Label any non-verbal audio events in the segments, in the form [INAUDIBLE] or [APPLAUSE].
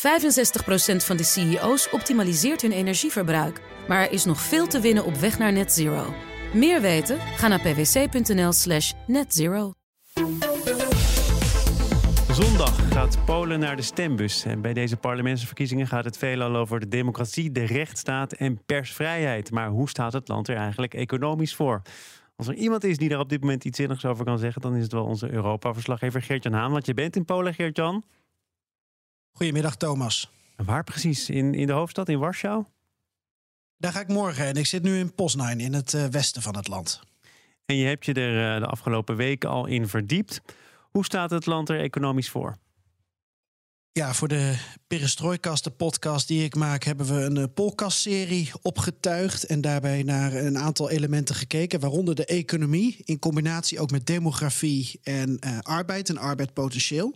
65% van de CEO's optimaliseert hun energieverbruik. Maar er is nog veel te winnen op weg naar net zero. Meer weten? Ga naar pwc.nl/slash netzero. Zondag gaat Polen naar de stembus. En bij deze parlementsverkiezingen gaat het veelal over de democratie, de rechtsstaat en persvrijheid. Maar hoe staat het land er eigenlijk economisch voor? Als er iemand is die daar op dit moment iets zinnigs over kan zeggen, dan is het wel onze Europa-verslaggever Geert-Jan Haan. Want je bent in Polen, Geert-Jan. Goedemiddag, Thomas. En waar precies? In, in de hoofdstad, in Warschau? Daar ga ik morgen en ik zit nu in Poznań, in het uh, westen van het land. En je hebt je er uh, de afgelopen weken al in verdiept. Hoe staat het land er economisch voor? Ja, voor de Perestrooikast, de podcast die ik maak, hebben we een uh, podcast-serie opgetuigd en daarbij naar een aantal elementen gekeken, waaronder de economie in combinatie ook met demografie en arbeid en arbeidspotentieel.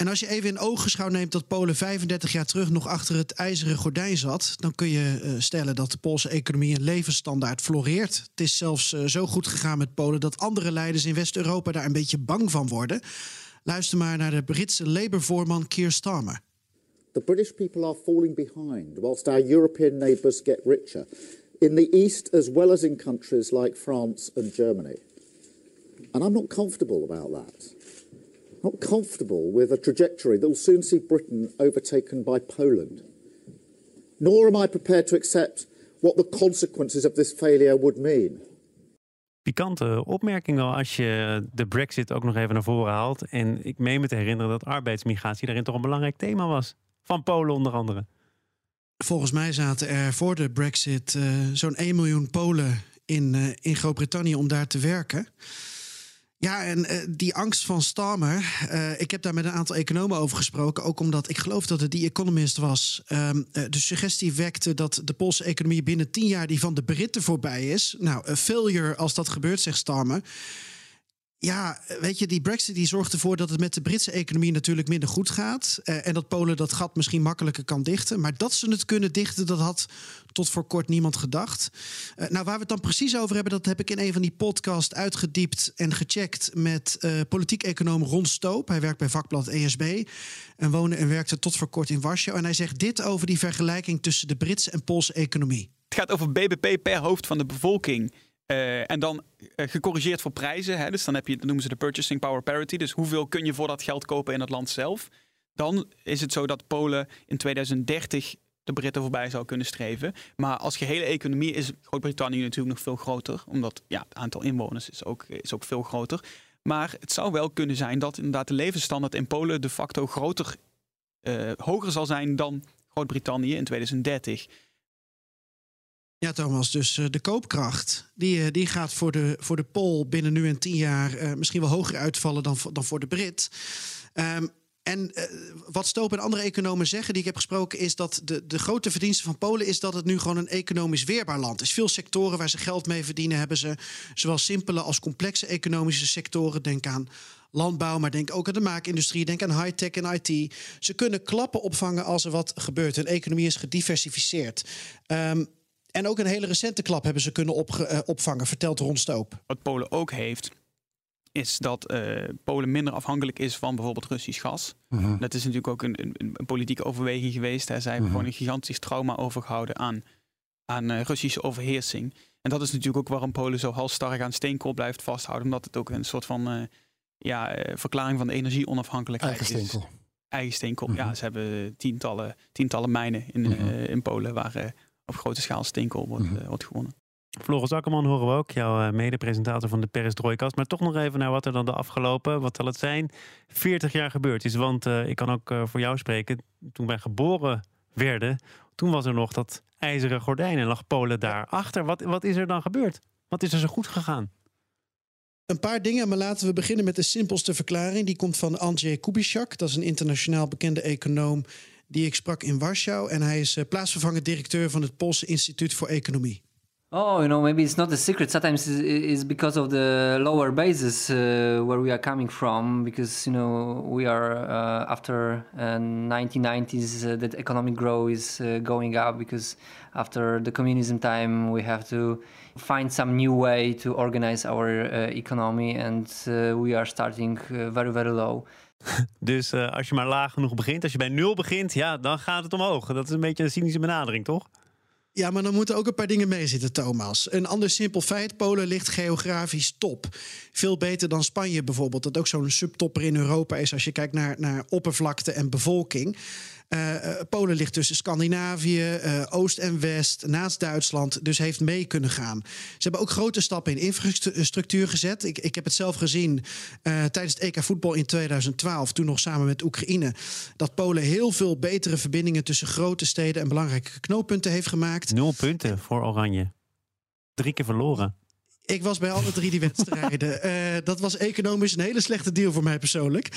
En als je even in oogschouw neemt dat Polen 35 jaar terug nog achter het ijzeren gordijn zat, dan kun je uh, stellen dat de Poolse economie en levensstandaard floreert. Het is zelfs uh, zo goed gegaan met Polen dat andere leiders in West-Europa daar een beetje bang van worden. Luister maar naar de Britse Labour-voorman Keir Starmer. The British people are falling behind whilst our European neighbours get richer. In the East as well as in countries like France and Germany. And I'm not comfortable about that. Not comfortable with a trajectory that will soon see Britain overtaken by Poland. Nor am I prepared to accept what the consequences of this failure would mean. Pikante opmerking al als je de Brexit ook nog even naar voren haalt. En ik meen me te herinneren dat arbeidsmigratie daarin toch een belangrijk thema was. Van Polen onder andere. Volgens mij zaten er voor de Brexit uh, zo'n 1 miljoen Polen in, uh, in Groot-Brittannië om daar te werken. Ja, en uh, die angst van Starmer. Uh, ik heb daar met een aantal economen over gesproken. Ook omdat ik geloof dat het die Economist was. Um, uh, de suggestie wekte dat de Poolse economie binnen tien jaar die van de Britten voorbij is. Nou, failure als dat gebeurt, zegt Starmer. Ja, weet je, die Brexit die zorgt ervoor dat het met de Britse economie natuurlijk minder goed gaat. Uh, en dat Polen dat gat misschien makkelijker kan dichten. Maar dat ze het kunnen dichten, dat had tot voor kort niemand gedacht. Uh, nou, waar we het dan precies over hebben, dat heb ik in een van die podcasts uitgediept en gecheckt met uh, politiek-econoom Ron Stoop. Hij werkt bij vakblad ESB en woonde en werkte tot voor kort in Warschau. En hij zegt dit over die vergelijking tussen de Britse en Poolse economie. Het gaat over BBP per hoofd van de bevolking. Uh, en dan uh, gecorrigeerd voor prijzen. Hè? Dus dan, heb je, dan noemen ze de purchasing power parity. Dus hoeveel kun je voor dat geld kopen in het land zelf? Dan is het zo dat Polen in 2030 de Britten voorbij zou kunnen streven. Maar als gehele economie is Groot-Brittannië natuurlijk nog veel groter. Omdat ja, het aantal inwoners is ook, is ook veel groter. Maar het zou wel kunnen zijn dat inderdaad de levensstandaard in Polen de facto groter, uh, hoger zal zijn dan Groot-Brittannië in 2030. Ja, Thomas, dus uh, de koopkracht die, uh, die gaat voor de, voor de Pool binnen nu en tien jaar uh, misschien wel hoger uitvallen dan, dan voor de Brit. Um, en wat Stoop en andere economen zeggen, die ik heb gesproken, is dat de, de grote verdienste van Polen is dat het nu gewoon een economisch weerbaar land is. Veel sectoren waar ze geld mee verdienen, hebben ze zowel simpele als complexe economische sectoren. Denk aan landbouw, maar denk ook aan de maakindustrie, denk aan high-tech en IT. Ze kunnen klappen opvangen als er wat gebeurt. Hun economie is gediversificeerd. Um, en ook een hele recente klap hebben ze kunnen uh, opvangen, vertelt Ron Stoop. Wat Polen ook heeft, is dat uh, Polen minder afhankelijk is van bijvoorbeeld Russisch gas. -huh. Dat is natuurlijk ook een, een, een politieke overweging geweest. Hè. Zij hebben -huh. gewoon een gigantisch trauma overgehouden aan, aan uh, Russische overheersing. En dat is natuurlijk ook waarom Polen zo halstarrig aan steenkool blijft vasthouden. Omdat het ook een soort van ja, verklaring van de energieonafhankelijkheid Eigen is. steenkool. Eigen steenkool. Mhm. Ja, ze hebben tientallen, tientallen mijnen in, Mhm. in Polen waar op grote schaal steenkool wordt, Mhm. uh, wordt gewonnen. Floris Akkerman horen we ook, jouw uh, mede-presentator van de Perestroikast. Maar toch nog even naar wat er dan de afgelopen, wat zal het zijn, 40 jaar gebeurd is. Want uh, ik kan ook uh, voor jou spreken, toen wij geboren werden, toen was er nog dat ijzeren gordijn en lag Polen daarachter. Wat, wat is er dan gebeurd? Wat is er zo goed gegaan? Een paar dingen, maar laten we beginnen met de simpelste verklaring. Die komt van Andrzej Kubitschak, dat is een internationaal bekende econoom die ik sprak in Warschau. En hij is uh, plaatsvervangend directeur van het Poolse Instituut voor Economie. Oh, you know, maybe it's not a secret. Sometimes it's because of the lower bases uh, where we are coming from. Because you know we are uh, after 1990s, that economic growth is uh, going up. Because after the communism time, we have to find some new way to organize our uh, economy, and uh, we are starting very very low. [LAUGHS] Dus uh, als je maar laag genoeg begint, als je bij nul begint, ja, dan gaat het omhoog. Dat is een beetje een cynische benadering, toch? Ja, maar dan moeten ook een paar dingen mee zitten, Thomas. Een ander simpel feit: Polen ligt geografisch top. Veel beter dan Spanje bijvoorbeeld, dat ook zo'n subtopper in Europa is als je kijkt naar, naar oppervlakte en bevolking. Uh, Polen ligt tussen Scandinavië, uh, Oost en West, naast Duitsland, dus heeft mee kunnen gaan. Ze hebben ook grote stappen in infrastructuur gezet. Ik, ik heb het zelf gezien tijdens het EK voetbal in 2012, toen nog samen met Oekraïne, dat Polen heel veel betere verbindingen tussen grote steden en belangrijke knooppunten heeft gemaakt. Nul punten voor Oranje. Drie keer verloren. Ik was bij alle drie die wedstrijden. uh, [LAUGHS] dat was economisch een hele slechte deal voor mij persoonlijk.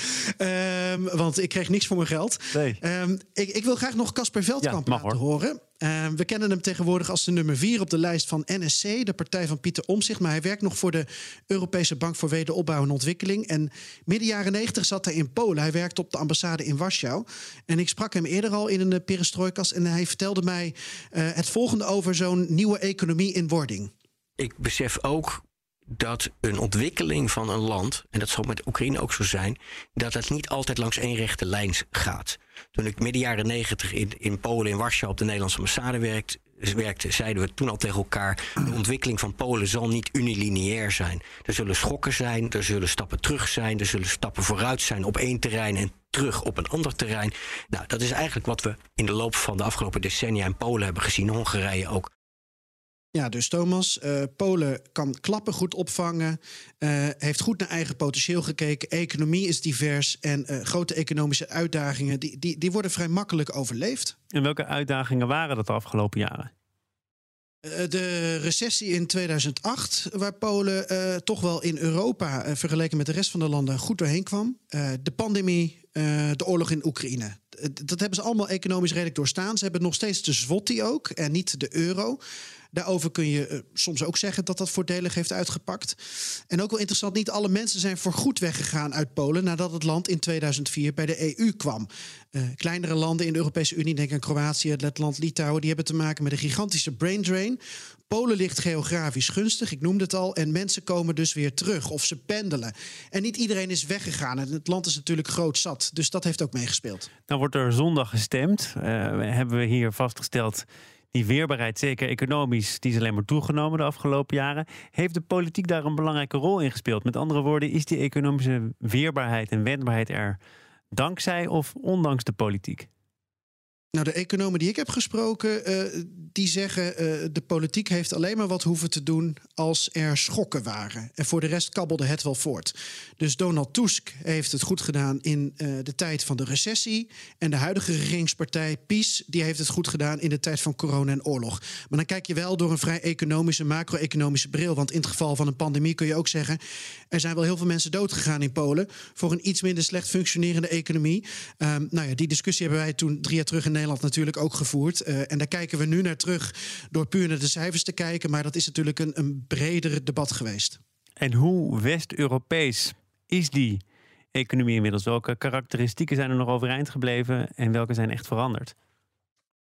Um, want ik kreeg niks voor mijn geld. Nee. Um, ik, ik, wil graag nog Casper Veldkamp ja, laten horen. Um, we kennen hem tegenwoordig als de nummer vier op de lijst van NSC, de partij van Pieter Omzicht. Maar hij werkt nog voor de Europese Bank voor Wederopbouw en Ontwikkeling. En midden jaren negentig zat hij in Polen. Hij werkte op de ambassade in Warschau. En ik sprak hem eerder al in een uh, perestrojkas. En hij vertelde mij uh, het volgende over zo'n nieuwe economie in wording ik besef ook dat een ontwikkeling van een land, en dat zal met Oekraïne ook zo zijn, dat het niet altijd langs één rechte lijn gaat. Toen ik midden jaren negentig in, in Polen, in Warschau, op de Nederlandse ambassade werkte, werkte, zeiden we toen al tegen elkaar: de ontwikkeling van Polen zal niet unilineair zijn. Er zullen schokken zijn, er zullen stappen terug zijn, er zullen stappen vooruit zijn op één terrein en terug op een ander terrein. Nou, dat is eigenlijk wat we in de loop van de afgelopen decennia in Polen hebben gezien, Hongarije ook. Ja, dus Thomas, uh, Polen kan klappen goed opvangen, uh, heeft goed naar eigen potentieel gekeken, economie is divers en uh, grote economische uitdagingen, die, die, die worden vrij makkelijk overleefd. En welke uitdagingen waren dat de afgelopen jaren? De recessie in 2008, waar Polen uh, toch wel in Europa, uh, vergeleken met de rest van de landen, goed doorheen kwam. Uh, de pandemie, de oorlog in Oekraïne. Dat hebben ze allemaal economisch redelijk doorstaan. Ze hebben nog steeds de zloty ook en niet de euro. Daarover kun je uh, soms ook zeggen dat dat voordelig heeft uitgepakt. En ook wel interessant, niet alle mensen zijn voorgoed weggegaan uit Polen nadat het land in 2004 bij de EU kwam. Uh, kleinere landen in de Europese Unie, denk aan Kroatië, Letland, Litouwen, die hebben te maken met een gigantische brain drain. Polen ligt geografisch gunstig, ik noemde het al, en mensen komen dus weer terug of ze pendelen. En niet iedereen is weggegaan en het land is natuurlijk groot zat, dus dat heeft ook meegespeeld. Nou wordt er zondag gestemd, uh, hebben we hier vastgesteld die weerbaarheid, zeker economisch, die is alleen maar toegenomen de afgelopen jaren. Heeft de politiek daar een belangrijke rol in gespeeld? Met andere woorden, is die economische weerbaarheid en wendbaarheid er dankzij of ondanks de politiek? Nou, de economen die ik heb gesproken, uh, die zeggen uh, de politiek heeft alleen maar wat hoeven te doen als er schokken waren. En voor de rest kabbelde het wel voort. Dus Donald Tusk heeft het goed gedaan in uh, de tijd van de recessie. En de huidige regeringspartij PiS, die heeft het goed gedaan in de tijd van corona en oorlog. Maar dan kijk je wel door een vrij economische, macro-economische bril. Want in het geval van een pandemie kun je ook zeggen, er zijn wel heel veel mensen doodgegaan in Polen voor een iets minder slecht functionerende economie. Um, nou ja, die discussie hebben wij toen drie jaar terug in Nederland natuurlijk ook gevoerd. Uh, en daar kijken we nu naar terug door puur naar de cijfers te kijken. Maar dat is natuurlijk een, een breder debat geweest. En hoe West-Europees is die economie inmiddels? Welke karakteristieken zijn er nog overeind gebleven en welke zijn echt veranderd?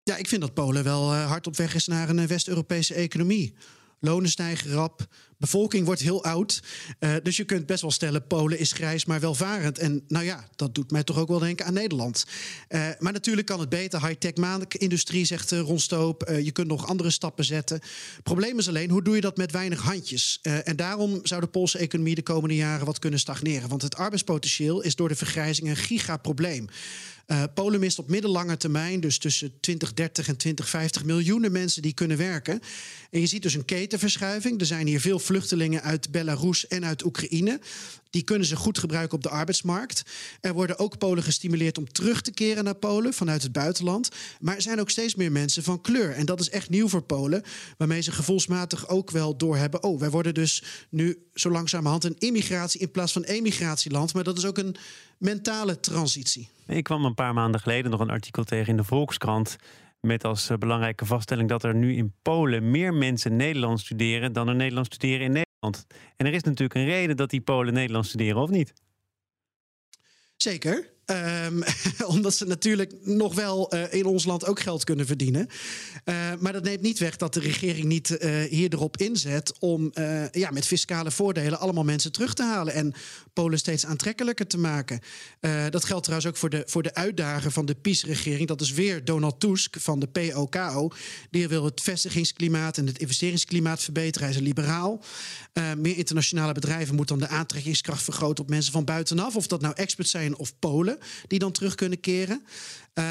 Ja, ik vind dat Polen wel uh, hard op weg is naar een West-Europese economie. Lonen stijgen rap, bevolking wordt heel oud. Uh, dus je kunt best wel stellen, Polen is grijs, maar welvarend. En nou ja, dat doet mij toch ook wel denken aan Nederland. Uh, maar natuurlijk kan het beter. High-tech industrie zegt uh, Ron Stoop. je kunt nog andere stappen zetten. Probleem is alleen, hoe doe je dat met weinig handjes? en daarom zou de Poolse economie de komende jaren wat kunnen stagneren. Want het arbeidspotentieel is door de vergrijzing een gigaprobleem. Uh, Polen mist op middellange termijn, dus tussen 2030 en 2050, miljoenen mensen die kunnen werken. En je ziet dus een ketenverschuiving. Er zijn hier veel vluchtelingen uit Belarus en uit Oekraïne. Die kunnen ze goed gebruiken op de arbeidsmarkt. Er worden ook Polen gestimuleerd om terug te keren naar Polen vanuit het buitenland. Maar er zijn ook steeds meer mensen van kleur. En dat is echt nieuw voor Polen. Waarmee ze gevoelsmatig ook wel doorhebben. Oh, wij worden dus nu zo langzamerhand een immigratie in plaats van emigratieland. Maar dat is ook een mentale transitie. Ik kwam een paar maanden geleden nog een artikel tegen in de Volkskrant. Met als eh, belangrijke vaststelling dat er nu in Polen meer mensen Nederlands studeren dan er Nederlands studeren in Nederland. En er is natuurlijk een reden dat die Polen Nederlands studeren, of niet? Zeker. Um, [LAUGHS] omdat ze natuurlijk nog wel uh, in ons land ook geld kunnen verdienen. Uh, maar dat neemt niet weg dat de regering niet uh, hier erop inzet om ja, met fiscale voordelen allemaal mensen terug te halen en Polen steeds aantrekkelijker te maken. dat geldt trouwens ook voor de, voor de uitdager van de PiS-regering. Dat is weer Donald Tusk van de POKO. Die wil het vestigingsklimaat en het investeringsklimaat verbeteren. Hij is een liberaal. meer internationale bedrijven moeten dan de aantrekkingskracht vergroten op mensen van buitenaf. Of dat nou experts zijn of Polen die dan terug kunnen keren.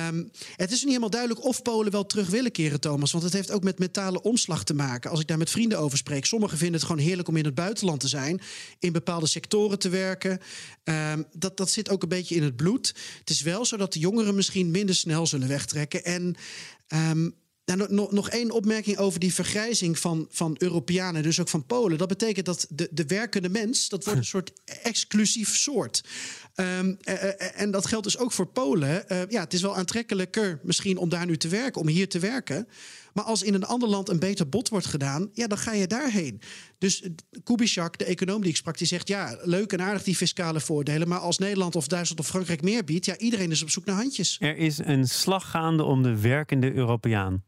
Um, het is niet helemaal duidelijk of Polen wel terug willen keren, Thomas. Want het heeft ook met mentale omslag te maken. Als ik daar met vrienden over spreek. Sommigen vinden het gewoon heerlijk om in het buitenland te zijn. In bepaalde sectoren te werken. Um, dat, dat zit ook een beetje in het bloed. Het is wel zo dat de jongeren misschien minder snel zullen wegtrekken. En nou, nog, nog één opmerking over die vergrijzing van, van Europeanen, dus ook van Polen. Dat betekent dat de, de werkende mens, dat wordt een soort exclusief soort. Um, en dat geldt dus ook voor Polen. Uh, ja, het is wel aantrekkelijker misschien om daar nu te werken, om hier te werken. Maar als in een ander land een beter bod wordt gedaan, ja, dan ga je daarheen. Dus Kubitschak, de econoom die ik sprak, die zegt... ja, leuk en aardig die fiscale voordelen... maar als Nederland of Duitsland of Frankrijk meer biedt... ja, iedereen is op zoek naar handjes. Er is een slag gaande om de werkende Europeaan.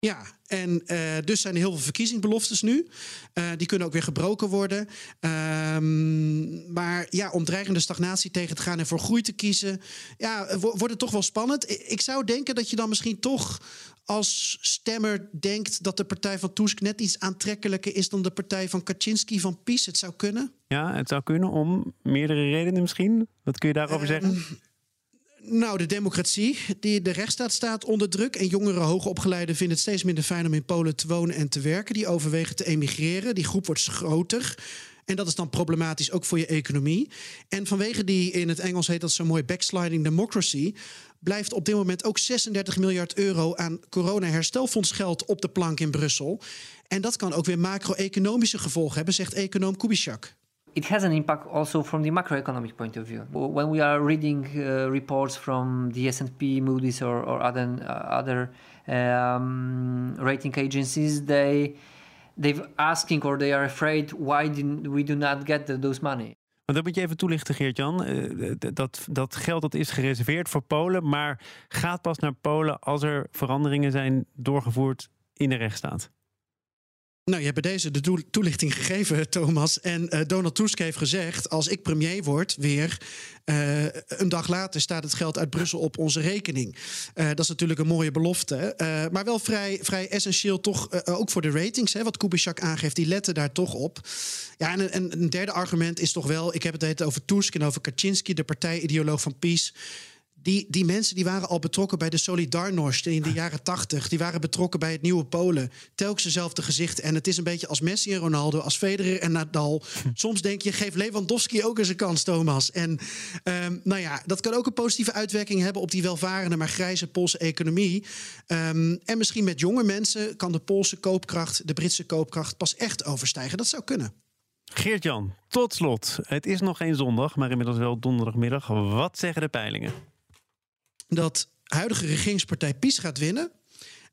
Ja, en uh, dus zijn er heel veel verkiezingsbeloftes nu. Uh, die kunnen ook weer gebroken worden. Um, maar ja, om dreigende stagnatie tegen te gaan en voor groei te kiezen, ja, wordt het toch wel spannend. Ik zou denken dat je dan misschien toch als stemmer denkt dat de partij van Tusk net iets aantrekkelijker is dan de partij van Kaczynski van PiS. Het zou kunnen. Ja, het zou kunnen om meerdere redenen misschien. Wat kun je daarover uh, zeggen? Nou, de democratie, die, de rechtsstaat staat onder druk. En jongere hoogopgeleiden vinden het steeds minder fijn om in Polen te wonen en te werken. Die overwegen te emigreren. Die groep wordt groter. En dat is dan problematisch ook voor je economie. En vanwege die, in het Engels heet dat zo mooi, backsliding democracy, blijft op dit moment ook 36 miljard euro aan corona-herstelfondsgeld op de plank in Brussel. En dat kan ook weer macro-economische gevolgen hebben, zegt econoom Kubitschak. It has an impact also from the macroeconomic point of view. When we are reading uh, reports from the S&P, Moody's, or, or other uh, other um, rating agencies, they they've asking or they are afraid why we do not get the, those money. Maar dat moet je even toelichten, Geert-Jan. Uh, dat, dat geld dat is gereserveerd voor Polen, maar gaat pas naar Polen als er veranderingen zijn doorgevoerd in de rechtsstaat. Nou, je hebt bij deze de toelichting gegeven, [LAUGHS] Thomas. En uh, Donald Tusk heeft gezegd: als ik premier word, weer uh, een dag later staat het geld uit Brussel op onze rekening. Uh, dat is natuurlijk een mooie belofte. maar wel vrij, vrij essentieel, toch ook voor de ratings. Hè, wat Kubitschak aangeeft, die letten daar toch op. Ja, en, en een derde argument is toch wel: ik heb het over Tusk en over Kaczynski, de partijideoloog van PiS die, die mensen die waren al betrokken bij de Solidarność in de jaren tachtig. Die waren betrokken bij het nieuwe Polen. Telkens dezelfde gezichten. En het is een beetje als Messi en Ronaldo, als Federer en Nadal. Soms denk je, geef Lewandowski ook eens een kans, Thomas. En um, nou ja, dat kan ook een positieve uitwerking hebben op die welvarende, maar grijze Poolse economie. Um, en misschien met jonge mensen kan de Poolse koopkracht, de Britse koopkracht, pas echt overstijgen. Dat zou kunnen. Geert-Jan, tot slot. Het is nog geen zondag, maar inmiddels wel donderdagmiddag. Wat zeggen de peilingen? Dat huidige regeringspartij PiS gaat winnen.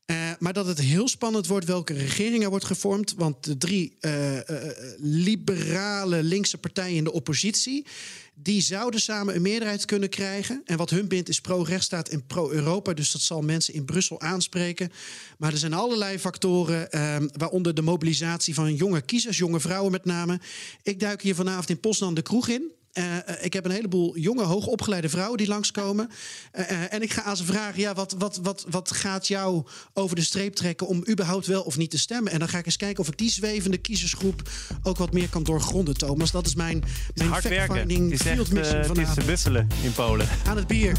Uh, maar dat het heel spannend wordt welke regering er wordt gevormd. Want de drie uh, uh, liberale linkse partijen in de oppositie. die zouden samen een meerderheid kunnen krijgen. En wat hun bindt is pro-rechtsstaat en pro-Europa. Dus dat zal mensen in Brussel aanspreken. Maar er zijn allerlei factoren. waaronder de mobilisatie van jonge kiezers, jonge vrouwen met name. Ik duik hier vanavond in Poznan de kroeg in. Uh, ik heb een heleboel jonge, hoogopgeleide vrouwen die langskomen. Uh, en ik ga aan ze vragen: ja, wat, wat, wat, wat gaat jou over de streep trekken om überhaupt wel of niet te stemmen? En dan ga ik eens kijken of ik die zwevende kiezersgroep ook wat meer kan doorgronden, Thomas. Dat is mijn, mijn hard werken. Het is echt het is buffelen in Polen. Aan het bier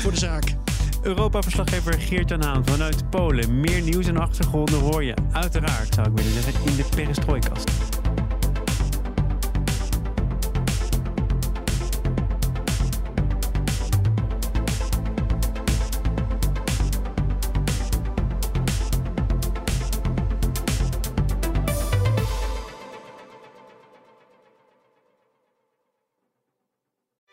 voor de zaak. [LAUGHS] Europa-verslaggever Geert-Jan Haan vanuit Polen. Meer nieuws en achtergronden hoor je uiteraard, zou ik willen zeggen, in de Perestrooikast.